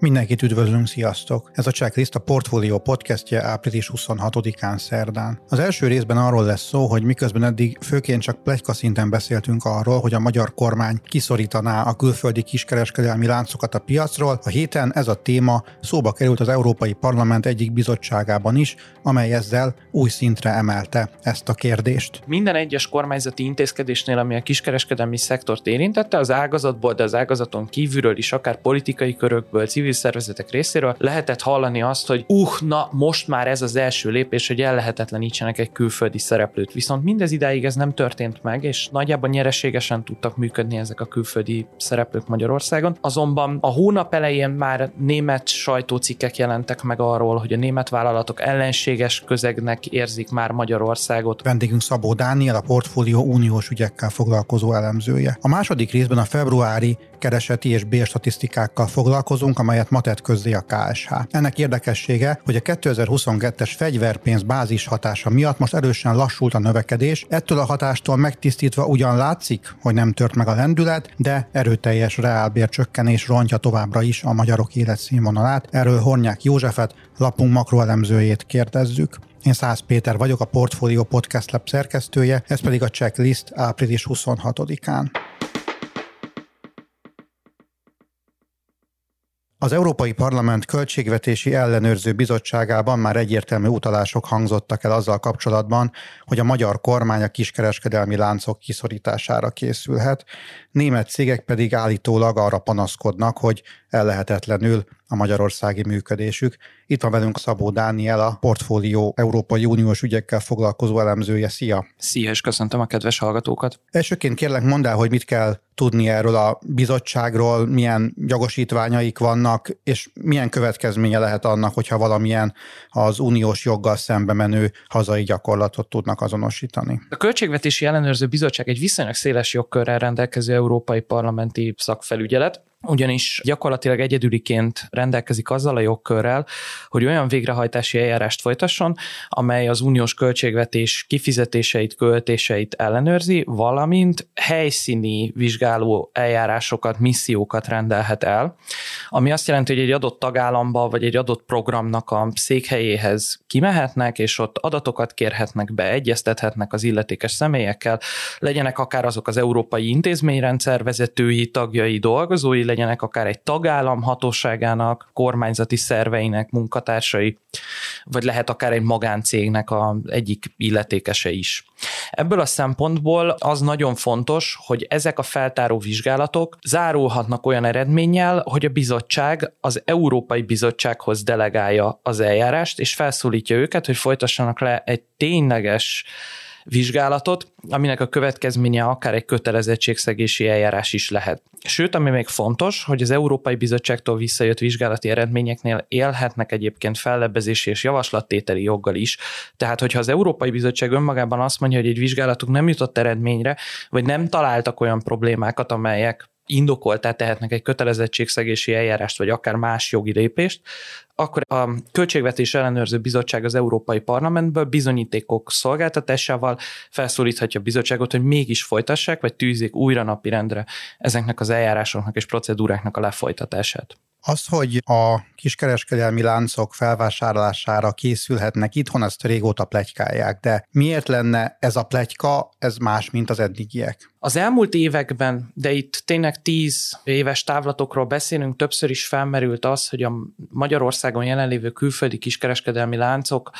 Mindenkit üdvözlünk, sziasztok! Ez a Checklist a Portfolio podcastje április 26-án szerdán. Az első részben arról lesz szó, hogy miközben eddig főként csak plegyka szinten beszéltünk arról, hogy a magyar kormány kiszorítaná a külföldi kiskereskedelmi láncokat a piacról, a héten ez a téma szóba került az Európai Parlament egyik bizottságában is, amely ezzel új szintre emelte ezt a kérdést. Minden egyes kormányzati intézkedésnél, ami a kiskereskedelmi szektort érintette, az ágazatból, de az ágazaton kívülről is, akár politikai körökből, civil civil szervezetek részéről lehetett hallani azt, hogy uh, na most már ez az első lépés, hogy ellehetetlenítsenek egy külföldi szereplőt. Viszont mindez idáig ez nem történt meg, és nagyjából nyereségesen tudtak működni ezek a külföldi szereplők Magyarországon. Azonban a hónap elején már német sajtócikkek jelentek meg arról, hogy a német vállalatok ellenséges közegnek érzik már Magyarországot. Vendégünk Szabó Dániel, a portfólió uniós ügyekkel foglalkozó elemzője. A második részben a februári kereseti és bérstatisztikákkal foglalkozunk, amelyet ma tett közzé a KSH. Ennek érdekessége, hogy a 2022-es fegyverpénz bázis hatása miatt most erősen lassult a növekedés, ettől a hatástól megtisztítva ugyan látszik, hogy nem tört meg a lendület, de erőteljes reálbércsökkenés rontja továbbra is a magyarok életszínvonalát. Erről Hornyák Józsefet, lapunk makroelemzőjét kérdezzük. Én Szász Péter vagyok, a Portfolio Podcast Lab szerkesztője, ez pedig a checklist április 26-án. Az Európai Parlament Költségvetési Ellenőrző Bizottságában már egyértelmű utalások hangzottak el azzal kapcsolatban, hogy a magyar kormány a kiskereskedelmi láncok kiszorítására készülhet, német cégek pedig állítólag arra panaszkodnak, hogy ellehetetlenül a magyarországi működésük. Itt van velünk Szabó Dániel, a portfólió Európai Uniós ügyekkel foglalkozó elemzője. Szia! Szia, és köszöntöm a kedves hallgatókat! Elsőként kérlek mondd el, hogy mit kell tudni erről a bizottságról, milyen jogosítványaik vannak, és milyen következménye lehet annak, hogyha valamilyen az uniós joggal szembe menő hazai gyakorlatot tudnak azonosítani. A Költségvetési Ellenőrző Bizottság egy viszonylag széles jogkörrel rendelkező európai parlamenti szakfelügyelet, ugyanis gyakorlatilag egyedüliként rendelkezik azzal a jogkörrel, hogy olyan végrehajtási eljárást folytasson, amely az uniós költségvetés kifizetéseit, költéseit ellenőrzi, valamint helyszíni vizsgáló eljárásokat, missziókat rendelhet el, ami azt jelenti, hogy egy adott tagállamba vagy egy adott programnak a székhelyéhez kimehetnek, és ott adatokat kérhetnek be, egyeztethetnek az illetékes személyekkel, legyenek akár azok az európai intézményrendszer vezetői, tagjai, dolgozói, legyenek akár egy tagállam hatóságának, kormányzati szerveinek munkatársai, vagy lehet akár egy magáncégnek a egyik illetékese is. Ebből a szempontból az nagyon fontos, hogy ezek a feltáró vizsgálatok zárulhatnak olyan eredménnyel, hogy a bizottság az Európai Bizottsághoz delegálja az eljárást, és felszólítja őket, hogy folytassanak le egy tényleges vizsgálatot, aminek a következménye akár egy kötelezettségszegési eljárás is lehet. Sőt, ami még fontos, hogy az Európai Bizottságtól visszajött vizsgálati eredményeknél élhetnek egyébként fellebbezési és javaslattételi joggal is. Tehát, hogyha az Európai Bizottság önmagában azt mondja, hogy egy vizsgálatuk nem jutott eredményre, vagy nem találtak olyan problémákat, amelyek indokoltá tehetnek egy kötelezettségszegési eljárást, vagy akár más jogi lépést, akkor a Költségvetés Ellenőrző Bizottság az Európai Parlamentből bizonyítékok szolgáltatásával felszólíthatja a bizottságot, hogy mégis folytassák, vagy tűzik újra napirendre ezeknek az eljárásoknak és procedúráknak a lefolytatását. Az, hogy a kiskereskedelmi láncok felvásárlására készülhetnek itthon, azt régóta plegykálják, de miért lenne ez a plegyka, ez más, mint az eddigiek? Az elmúlt években, de itt tényleg tíz éves távlatokról beszélünk, többször is felmerült az, hogy a Magyarországon jelenlévő külföldi kiskereskedelmi láncok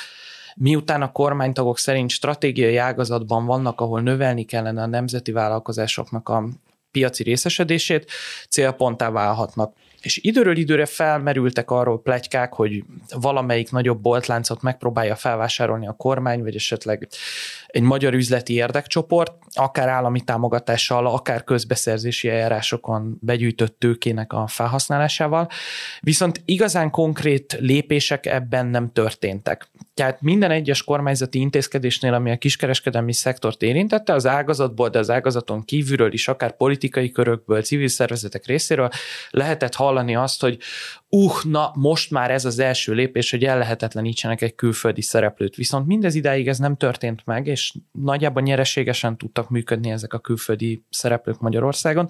miután a kormánytagok szerint stratégiai ágazatban vannak, ahol növelni kellene a nemzeti vállalkozásoknak a piaci részesedését, célponttá válhatnak. És időről időre felmerültek arról plegykák, hogy valamelyik nagyobb boltláncot megpróbálja felvásárolni a kormány, vagy esetleg egy magyar üzleti érdekcsoport, akár állami támogatással, akár közbeszerzési eljárásokon begyűjtött tőkének a felhasználásával. Viszont igazán konkrét lépések ebben nem történtek. Tehát minden egyes kormányzati intézkedésnél, ami a kiskereskedelmi szektort érintette, az ágazatból, de az ágazaton kívülről is, akár politikai körökből, civil szervezetek részéről lehetett hallani, azt, hogy uh, na most már ez az első lépés, hogy ellehetetlenítsenek egy külföldi szereplőt. Viszont mindez idáig ez nem történt meg, és nagyjából nyereségesen tudtak működni ezek a külföldi szereplők Magyarországon.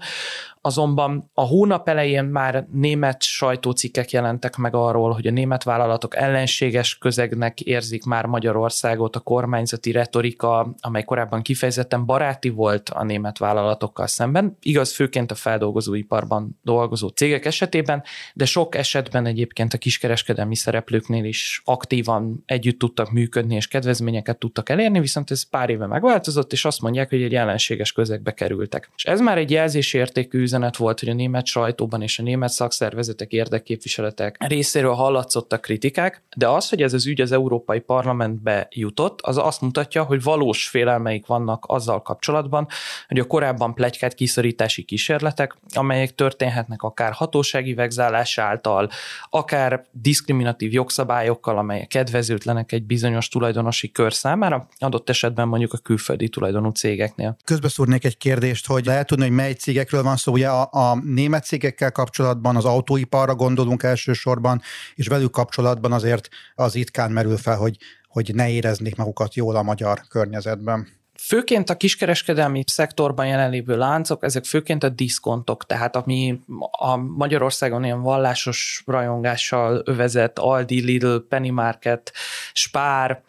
Azonban a hónap elején már német sajtócikkek jelentek meg arról, hogy a német vállalatok ellenséges közegnek érzik már Magyarországot, a kormányzati retorika, amely korábban kifejezetten baráti volt a német vállalatokkal szemben, igaz főként a feldolgozóiparban dolgozó cégek esetében, de sok esetben egyébként a kiskereskedelmi szereplőknél is aktívan együtt tudtak működni és kedvezményeket tudtak elérni, viszont ez pár éve megváltozott, és azt mondják, hogy egy ellenséges közegbe kerültek. És ez már egy jelzésértékű üzenet volt, hogy a német sajtóban és a német szakszervezetek, érdekképviseletek részéről hallatszottak kritikák, de az, hogy ez az ügy az Európai Parlamentbe jutott, az azt mutatja, hogy valós félelmeik vannak azzal kapcsolatban, hogy a korábban plegykát kiszorítási kísérletek, amelyek történhetnek akár hatósági vegzálás által, akár diszkriminatív jogszabályokkal, amelyek kedvezőtlenek egy bizonyos tulajdonosi kör számára, adott esetben mondjuk a külföldi tulajdonú cégeknél. Közbeszúrnék egy kérdést, hogy lehet tudni, hogy mely cégekről van szó. Ugye a, a német cégekkel kapcsolatban az autóiparra gondolunk elsősorban, és velük kapcsolatban azért az itkán merül fel, hogy, hogy ne éreznék magukat jól a magyar környezetben. Főként a kiskereskedelmi szektorban jelenlévő láncok, ezek főként a diszkontok, tehát ami a Magyarországon ilyen vallásos rajongással övezett Aldi, Lidl, Penny Market, Spár,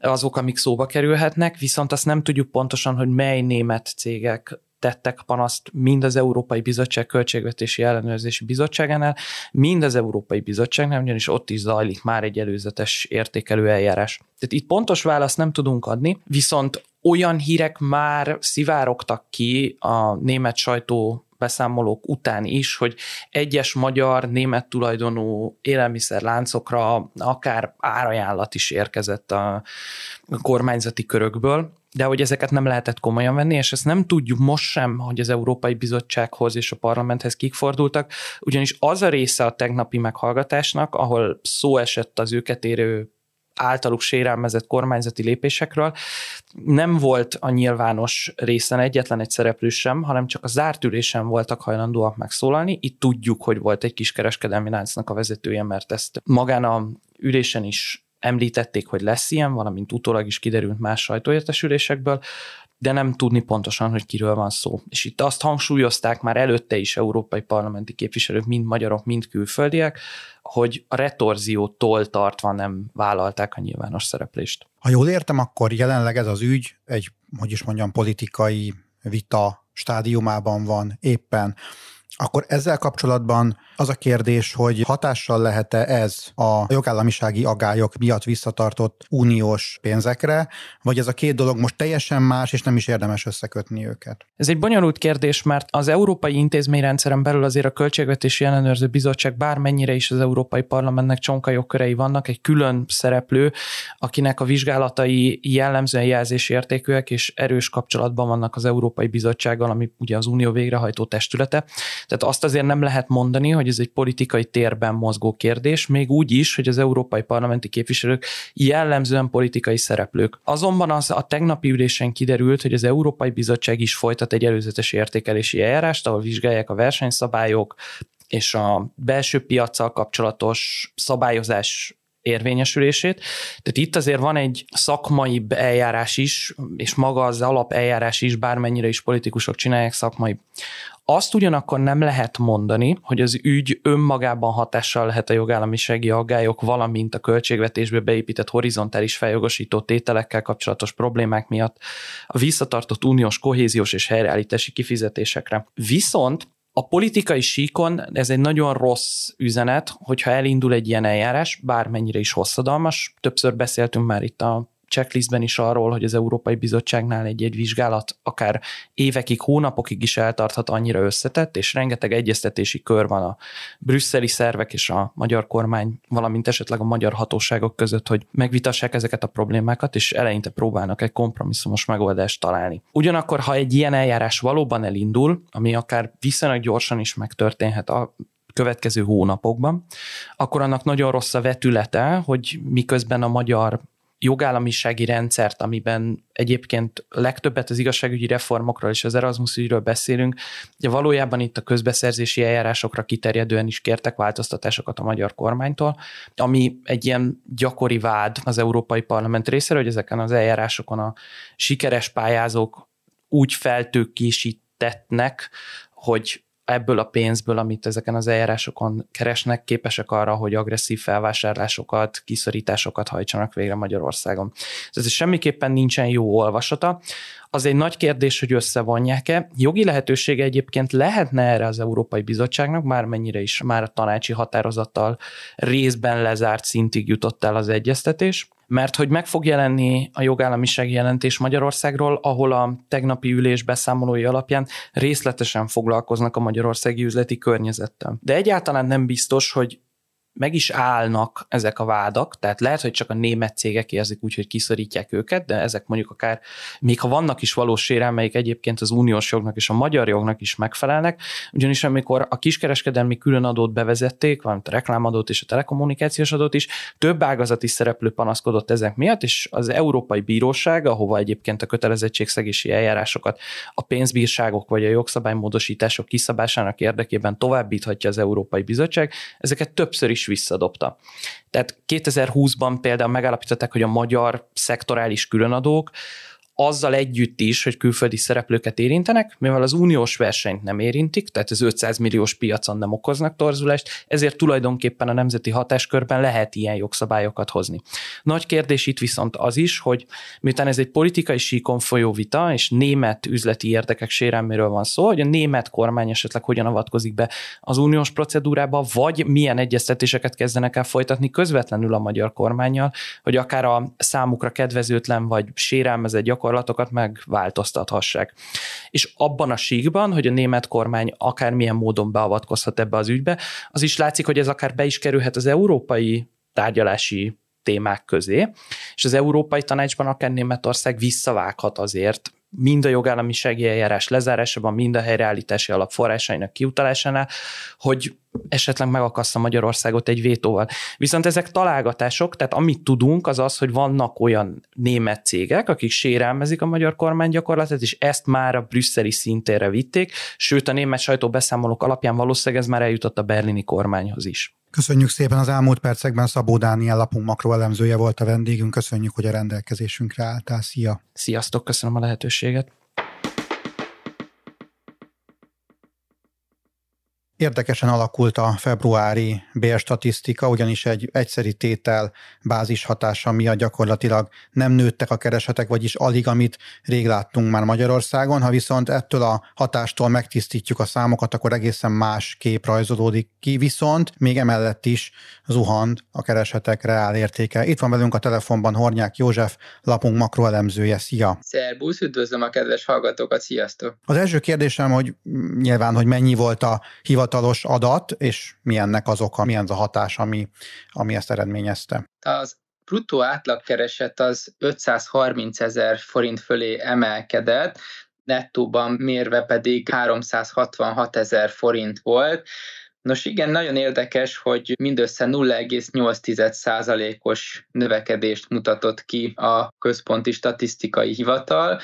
azok, amik szóba kerülhetnek, viszont azt nem tudjuk pontosan, hogy mely német cégek tettek panaszt mind az Európai Bizottság Költségvetési Ellenőrzési Bizottságánál, mind az Európai Bizottságnál, ugyanis ott is zajlik már egy előzetes értékelő eljárás. Tehát itt pontos választ nem tudunk adni, viszont olyan hírek már szivárogtak ki a német sajtó beszámolók után is, hogy egyes magyar, német tulajdonú élelmiszerláncokra akár árajánlat is érkezett a kormányzati körökből, de hogy ezeket nem lehetett komolyan venni, és ezt nem tudjuk most sem, hogy az Európai Bizottsághoz és a parlamenthez kik fordultak, ugyanis az a része a tegnapi meghallgatásnak, ahol szó esett az őket érő általuk sérelmezett kormányzati lépésekről nem volt a nyilvános részen egyetlen egy szereplő sem, hanem csak a zárt ülésen voltak hajlandóak megszólalni. Itt tudjuk, hogy volt egy kis kereskedelmi láncnak a vezetője, mert ezt magán a ülésen is említették, hogy lesz ilyen, valamint utólag is kiderült más sajtóértesülésekből, de nem tudni pontosan, hogy kiről van szó. És itt azt hangsúlyozták már előtte is európai parlamenti képviselők, mind magyarok, mind külföldiek, hogy a retorziótól tartva nem vállalták a nyilvános szereplést. Ha jól értem, akkor jelenleg ez az ügy egy, hogy is mondjam, politikai vita stádiumában van éppen. Akkor ezzel kapcsolatban az a kérdés, hogy hatással lehet-e ez a jogállamisági agályok miatt visszatartott uniós pénzekre, vagy ez a két dolog most teljesen más, és nem is érdemes összekötni őket? Ez egy bonyolult kérdés, mert az európai intézményrendszeren belül azért a Költségvetési Ellenőrző Bizottság bármennyire is az Európai Parlamentnek csonka jogkörei vannak, egy külön szereplő, akinek a vizsgálatai jellemzően jelzési értékűek és erős kapcsolatban vannak az Európai Bizottsággal, ami ugye az Unió végrehajtó testülete. Tehát azt azért nem lehet mondani, hogy ez egy politikai térben mozgó kérdés, még úgy is, hogy az európai parlamenti képviselők jellemzően politikai szereplők. Azonban az a tegnapi ülésen kiderült, hogy az Európai Bizottság is folytat egy előzetes értékelési eljárást, ahol vizsgálják a versenyszabályok, és a belső piacsal kapcsolatos szabályozás érvényesülését. Tehát itt azért van egy szakmai eljárás is, és maga az alapeljárás is, bármennyire is politikusok csinálják szakmai azt ugyanakkor nem lehet mondani, hogy az ügy önmagában hatással lehet a jogállamisági aggályok, valamint a költségvetésbe beépített horizontális feljogosító tételekkel kapcsolatos problémák miatt a visszatartott uniós kohéziós és helyreállítási kifizetésekre. Viszont a politikai síkon ez egy nagyon rossz üzenet, hogyha elindul egy ilyen eljárás, bármennyire is hosszadalmas. Többször beszéltünk már itt a checklistben is arról, hogy az Európai Bizottságnál egy-egy vizsgálat akár évekig, hónapokig is eltarthat annyira összetett, és rengeteg egyeztetési kör van a brüsszeli szervek és a magyar kormány, valamint esetleg a magyar hatóságok között, hogy megvitassák ezeket a problémákat, és eleinte próbálnak egy kompromisszumos megoldást találni. Ugyanakkor, ha egy ilyen eljárás valóban elindul, ami akár viszonylag gyorsan is megtörténhet a következő hónapokban, akkor annak nagyon rossz a vetülete, hogy miközben a magyar jogállamisági rendszert, amiben egyébként legtöbbet az igazságügyi reformokról és az Erasmus ügyről beszélünk, ugye valójában itt a közbeszerzési eljárásokra kiterjedően is kértek változtatásokat a magyar kormánytól, ami egy ilyen gyakori vád az Európai Parlament részéről, hogy ezeken az eljárásokon a sikeres pályázók úgy feltőkésítetnek, hogy ebből a pénzből, amit ezeken az eljárásokon keresnek, képesek arra, hogy agresszív felvásárlásokat, kiszorításokat hajtsanak végre Magyarországon. Ez semmiképpen nincsen jó olvasata. Az egy nagy kérdés, hogy összevonják-e. Jogi lehetősége egyébként lehetne erre az Európai Bizottságnak, már mennyire is már a tanácsi határozattal részben lezárt szintig jutott el az egyeztetés mert hogy meg fog jelenni a jogállamisági jelentés Magyarországról, ahol a tegnapi ülés beszámolói alapján részletesen foglalkoznak a magyarországi üzleti környezettel. De egyáltalán nem biztos, hogy meg is állnak ezek a vádak, tehát lehet, hogy csak a német cégek érzik úgy, hogy kiszorítják őket, de ezek mondjuk akár, még ha vannak is valós sérelmeik egyébként az uniós jognak és a magyar jognak is megfelelnek, ugyanis amikor a kiskereskedelmi különadót bevezették, valamint a reklámadót és a telekommunikációs adót is, több ágazati szereplő panaszkodott ezek miatt, és az Európai Bíróság, ahova egyébként a kötelezettségszegési eljárásokat a pénzbírságok vagy a jogszabálymódosítások kiszabásának érdekében továbbíthatja az Európai Bizottság, ezeket többször is visszadobta. Tehát 2020-ban például megállapították, hogy a magyar szektorális különadók azzal együtt is, hogy külföldi szereplőket érintenek, mivel az uniós versenyt nem érintik, tehát az 500 milliós piacon nem okoznak torzulást, ezért tulajdonképpen a nemzeti hatáskörben lehet ilyen jogszabályokat hozni. Nagy kérdés itt viszont az is, hogy miután ez egy politikai síkon folyó vita, és német üzleti érdekek sérelméről van szó, hogy a német kormány esetleg hogyan avatkozik be az uniós procedúrába, vagy milyen egyeztetéseket kezdenek el folytatni közvetlenül a magyar kormányjal, hogy akár a számukra kedvezőtlen vagy sérelmezett gyakorlat gyakorlatokat megváltoztathassák. És abban a síkban, hogy a német kormány akármilyen módon beavatkozhat ebbe az ügybe, az is látszik, hogy ez akár be is kerülhet az európai tárgyalási témák közé, és az Európai Tanácsban akár Németország visszavághat azért, mind a jogállamisági eljárás lezárásában, mind a helyreállítási alap forrásainak kiutalásánál, hogy esetleg megakassza Magyarországot egy vétóval. Viszont ezek találgatások, tehát amit tudunk, az az, hogy vannak olyan német cégek, akik sérelmezik a magyar kormány gyakorlatot, és ezt már a brüsszeli szintére vitték, sőt a német sajtó beszámolók alapján valószínűleg ez már eljutott a berlini kormányhoz is. Köszönjük szépen az elmúlt percekben Szabó Dániel lapunk makroelemzője volt a vendégünk. Köszönjük, hogy a rendelkezésünkre álltál. Szia! Sziasztok, köszönöm a lehetőséget. Érdekesen alakult a februári bérstatisztika, ugyanis egy egyszeri tétel bázis hatása miatt gyakorlatilag nem nőttek a keresetek, vagyis alig, amit rég láttunk már Magyarországon. Ha viszont ettől a hatástól megtisztítjuk a számokat, akkor egészen más kép rajzolódik ki, viszont még emellett is zuhant a keresetek reál értéke. Itt van velünk a telefonban Hornyák József, lapunk makroelemzője. Szia! Szerbusz, üdvözlöm a kedves hallgatókat, sziasztok! Az első kérdésem, hogy nyilván, hogy mennyi volt a hivat hivatalos adat, és milyennek az oka, milyen az a hatás, ami, ami ezt eredményezte? Az bruttó átlagkereset az 530 ezer forint fölé emelkedett, nettóban mérve pedig 366 ezer forint volt. Nos igen, nagyon érdekes, hogy mindössze 0,8%-os növekedést mutatott ki a Központi Statisztikai Hivatal.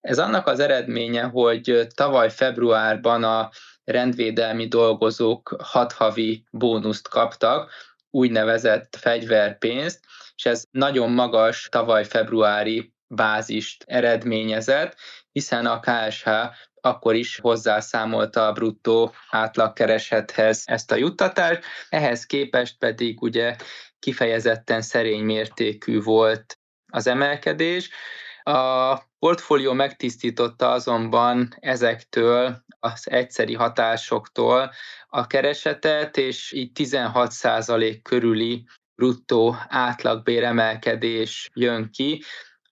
Ez annak az eredménye, hogy tavaly februárban a rendvédelmi dolgozók hat havi bónuszt kaptak, úgynevezett fegyverpénzt, és ez nagyon magas tavaly februári bázist eredményezett, hiszen a KSH akkor is hozzászámolta a bruttó átlagkeresethez ezt a juttatást, ehhez képest pedig ugye kifejezetten szerény mértékű volt az emelkedés. A portfólió megtisztította azonban ezektől az egyszeri hatásoktól a keresetet, és így 16% körüli bruttó átlagbéremelkedés jön ki,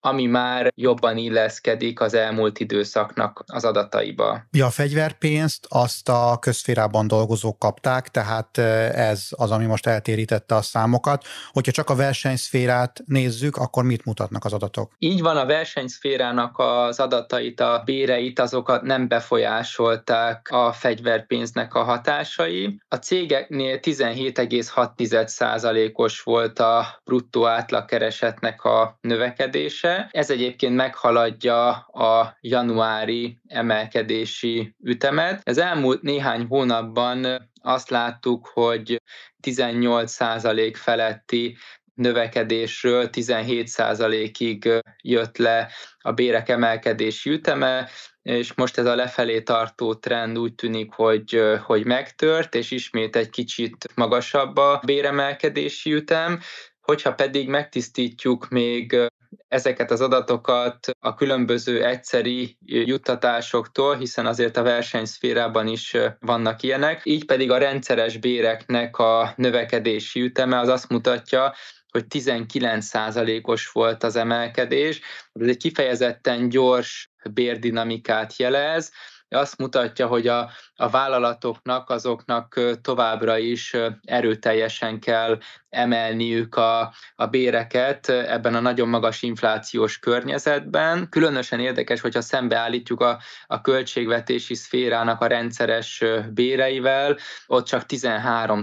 ami már jobban illeszkedik az elmúlt időszaknak az adataiba. Ja, a fegyverpénzt azt a közférában dolgozók kapták, tehát ez az, ami most eltérítette a számokat. Hogyha csak a versenyszférát nézzük, akkor mit mutatnak az adatok? Így van, a versenyszférának az adatait, a béreit, azokat nem befolyásolták a fegyverpénznek a hatásai. A cégeknél 17,6%-os volt a bruttó átlagkeresetnek a növekedése. Ez egyébként meghaladja a januári emelkedési ütemet. Ez elmúlt néhány hónapban azt láttuk, hogy 18% feletti növekedésről 17%-ig jött le a bérek emelkedési üteme, és most ez a lefelé tartó trend úgy tűnik, hogy, hogy megtört, és ismét egy kicsit magasabb a béremelkedési ütem. Hogyha pedig megtisztítjuk még ezeket az adatokat a különböző egyszeri juttatásoktól, hiszen azért a versenyszférában is vannak ilyenek, így pedig a rendszeres béreknek a növekedési üteme az azt mutatja, hogy 19%-os volt az emelkedés. Ez egy kifejezetten gyors bérdinamikát jelez, azt mutatja, hogy a, a vállalatoknak azoknak továbbra is erőteljesen kell emelniük a, a béreket ebben a nagyon magas inflációs környezetben. Különösen érdekes, hogyha szembeállítjuk a, a költségvetési szférának a rendszeres béreivel, ott csak 13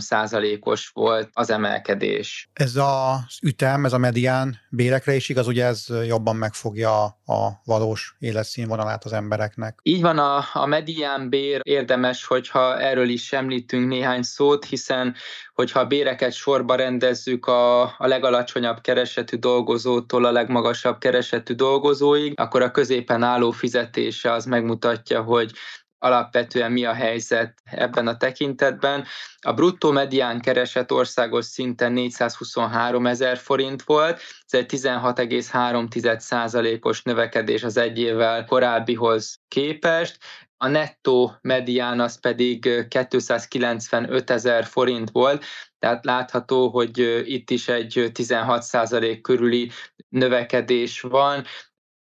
os volt az emelkedés. Ez az ütem, ez a medián bérekre is igaz, ugye ez jobban megfogja a valós életszínvonalát az embereknek. Így van, a, a medián bér érdemes, hogyha erről is említünk néhány szót, hiszen hogyha a béreket sorba rendezzük a, a legalacsonyabb keresetű dolgozótól a legmagasabb keresetű dolgozóig, akkor a középen álló fizetése az megmutatja, hogy alapvetően mi a helyzet ebben a tekintetben. A bruttó medián kereset országos szinten 423 ezer forint volt, ez egy 16,3%-os növekedés az egy évvel korábbihoz képest, a nettó medián az pedig 295 ezer forint volt, tehát látható, hogy itt is egy 16% körüli növekedés van.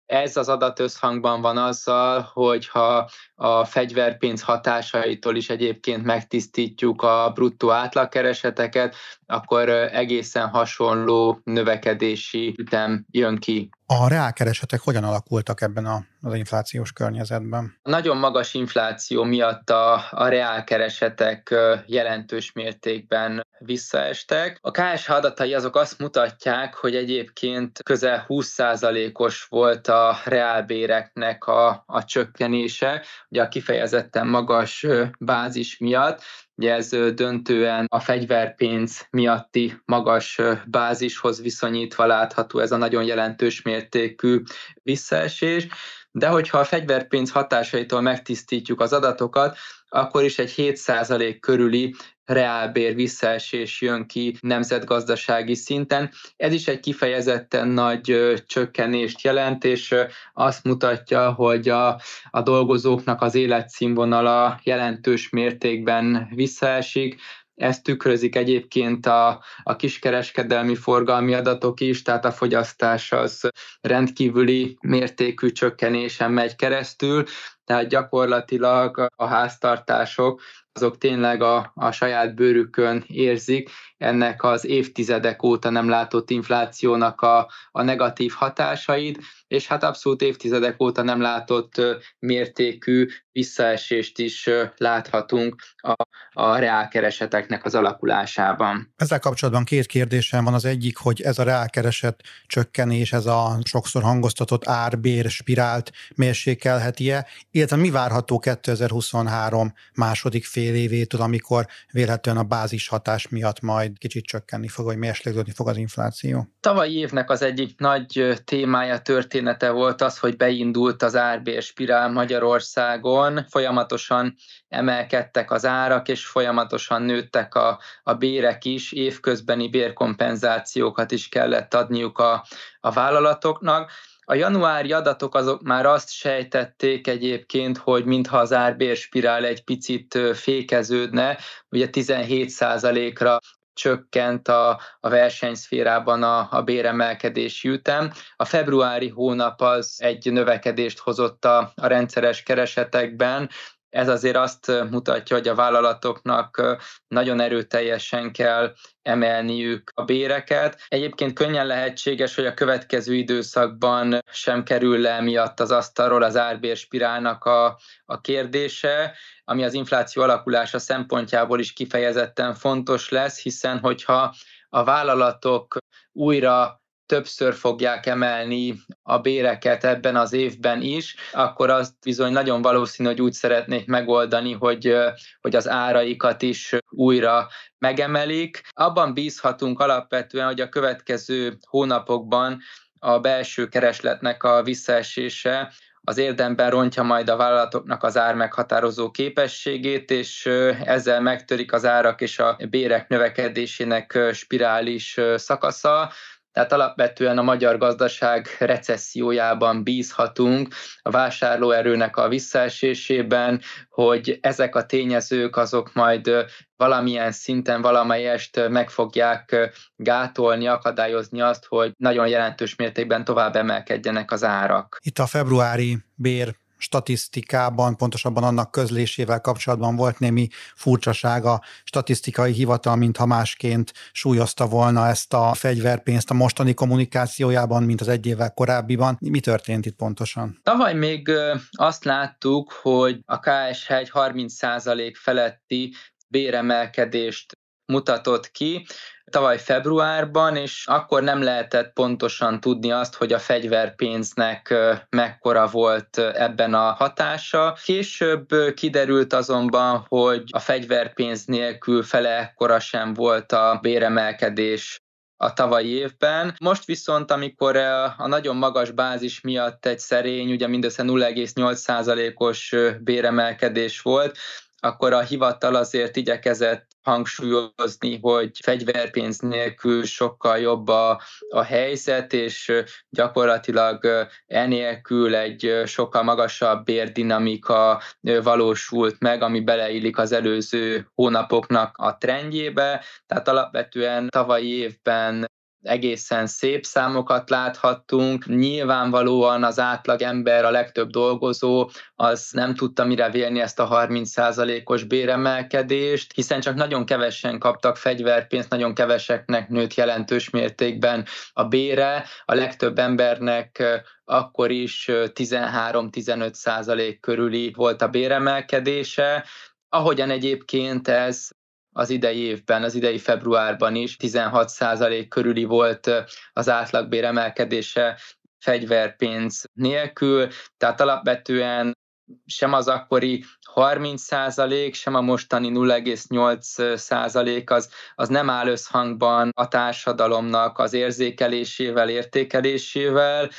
Ez az adat összhangban van azzal, hogyha a fegyverpénz hatásaitól is egyébként megtisztítjuk a bruttó átlagkereseteket, akkor egészen hasonló növekedési ütem jön ki. A reálkeresetek hogyan alakultak ebben a, az inflációs környezetben? A nagyon magas infláció miatt a, a reálkeresetek jelentős mértékben visszaestek. A KSH adatai azok azt mutatják, hogy egyébként közel 20%-os volt a reálbéreknek a, a csökkenése, ugye a kifejezetten magas bázis miatt, Ez döntően a fegyverpénz miatti magas bázishoz viszonyítva látható ez a nagyon jelentős mértékű visszaesés, de hogyha a fegyverpénz hatásaitól megtisztítjuk az adatokat, akkor is egy 7% körüli reálbér visszaesés jön ki nemzetgazdasági szinten. Ez is egy kifejezetten nagy csökkenést jelent, és azt mutatja, hogy a, a dolgozóknak az életszínvonala jelentős mértékben visszaesik, ezt tükrözik egyébként a, a kiskereskedelmi forgalmi adatok is, tehát a fogyasztás az rendkívüli mértékű csökkenésen megy keresztül, tehát gyakorlatilag a háztartások azok tényleg a, a saját bőrükön érzik ennek az évtizedek óta nem látott inflációnak a, a negatív hatásait, és hát abszolút évtizedek óta nem látott mértékű visszaesést is láthatunk a, a reálkereseteknek az alakulásában. Ezzel kapcsolatban két kérdésem van. Az egyik, hogy ez a reálkereset csökkenés, ez a sokszor hangoztatott árbér spirált mérsékelheti-e, illetve mi várható 2023 második fél évétől, amikor vélhetően a bázis hatás miatt majd kicsit csökkenni fog, vagy mérséklődni fog az infláció? Tavalyi évnek az egyik nagy témája, története volt az, hogy beindult az árbér spirál Magyarországon, folyamatosan emelkedtek az árak, és folyamatosan nőttek a, a bérek is, évközbeni bérkompenzációkat is kellett adniuk a, a vállalatoknak, a januári adatok azok már azt sejtették egyébként, hogy mintha az árbérspirál egy picit fékeződne, ugye 17%-ra csökkent a, a versenyszférában a, a béremelkedési ütem. A februári hónap az egy növekedést hozott a, a rendszeres keresetekben, ez azért azt mutatja, hogy a vállalatoknak nagyon erőteljesen kell emelniük a béreket. Egyébként könnyen lehetséges, hogy a következő időszakban sem kerül le miatt az asztalról az árbérspirálnak a, a kérdése, ami az infláció alakulása szempontjából is kifejezetten fontos lesz, hiszen hogyha a vállalatok újra többször fogják emelni a béreket ebben az évben is, akkor azt bizony nagyon valószínű, hogy úgy szeretnék megoldani, hogy, hogy az áraikat is újra megemelik. Abban bízhatunk alapvetően, hogy a következő hónapokban a belső keresletnek a visszaesése az érdemben rontja majd a vállalatoknak az ár meghatározó képességét, és ezzel megtörik az árak és a bérek növekedésének spirális szakasza. Tehát alapvetően a magyar gazdaság recessziójában bízhatunk, a vásárlóerőnek a visszaesésében, hogy ezek a tényezők azok majd valamilyen szinten valamelyest meg fogják gátolni, akadályozni azt, hogy nagyon jelentős mértékben tovább emelkedjenek az árak. Itt a februári bér statisztikában, pontosabban annak közlésével kapcsolatban volt némi furcsaság. A statisztikai hivatal, mintha másként súlyozta volna ezt a fegyverpénzt a mostani kommunikációjában, mint az egy évvel korábbiban. Mi történt itt pontosan? Tavaly még azt láttuk, hogy a KSH egy 30% feletti béremelkedést mutatott ki, tavaly februárban, és akkor nem lehetett pontosan tudni azt, hogy a fegyverpénznek mekkora volt ebben a hatása. Később kiderült azonban, hogy a fegyverpénz nélkül fele ekkora sem volt a béremelkedés a tavalyi évben. Most viszont, amikor a nagyon magas bázis miatt egy szerény, ugye mindössze 0,8%-os béremelkedés volt, akkor a hivatal azért igyekezett hangsúlyozni, hogy fegyverpénz nélkül sokkal jobb a, a helyzet, és gyakorlatilag enélkül egy sokkal magasabb bérdinamika valósult meg, ami beleillik az előző hónapoknak a trendjébe. Tehát alapvetően tavalyi évben egészen szép számokat láthattunk. Nyilvánvalóan az átlag ember, a legtöbb dolgozó, az nem tudta mire vélni ezt a 30%-os béremelkedést, hiszen csak nagyon kevesen kaptak fegyverpénzt, nagyon keveseknek nőtt jelentős mértékben a bére. A legtöbb embernek akkor is 13-15 százalék körüli volt a béremelkedése, ahogyan egyébként ez az idei évben, az idei februárban is 16% körüli volt az átlagbér emelkedése fegyverpénz nélkül, tehát alapvetően sem az akkori 30 százalék, sem a mostani 0,8 százalék az, az nem áll összhangban a társadalomnak az érzékelésével, értékelésével,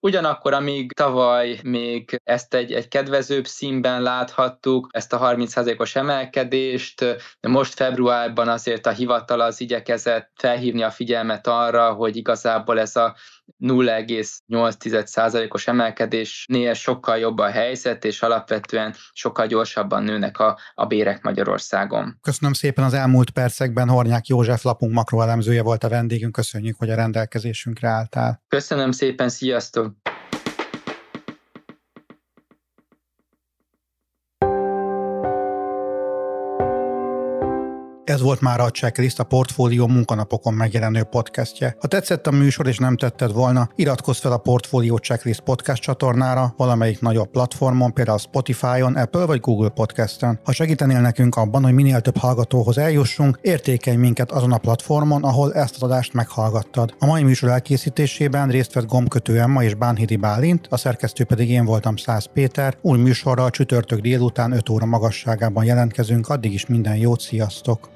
Ugyanakkor, amíg tavaly még ezt egy, egy kedvezőbb színben láthattuk, ezt a 30%-os emelkedést, de most februárban azért a hivatal az igyekezett felhívni a figyelmet arra, hogy igazából ez a 0,8%-os emelkedésnél sokkal jobb a helyzet, és alapvetően sokkal gyorsabban nőnek a, a bérek Magyarországon. Köszönöm szépen az elmúlt percekben. Hornyák József lapunk makroelemzője volt a vendégünk. Köszönjük, hogy a rendelkezésünkre álltál. Köszönöm szépen, sziasztok! Ez volt már a Checklist, a Portfólió munkanapokon megjelenő podcastje. Ha tetszett a műsor és nem tetted volna, iratkozz fel a Portfólió Checklist podcast csatornára valamelyik nagyobb platformon, például Spotify-on, Apple vagy Google Podcast-en. Ha segítenél nekünk abban, hogy minél több hallgatóhoz eljussunk, értékelj minket azon a platformon, ahol ezt az adást meghallgattad. A mai műsor elkészítésében részt vett gombkötő Emma és Bánhidi Bálint, a szerkesztő pedig én voltam Száz Péter. Új műsorral csütörtök délután 5 óra magasságában jelentkezünk, addig is minden jót, sziasztok!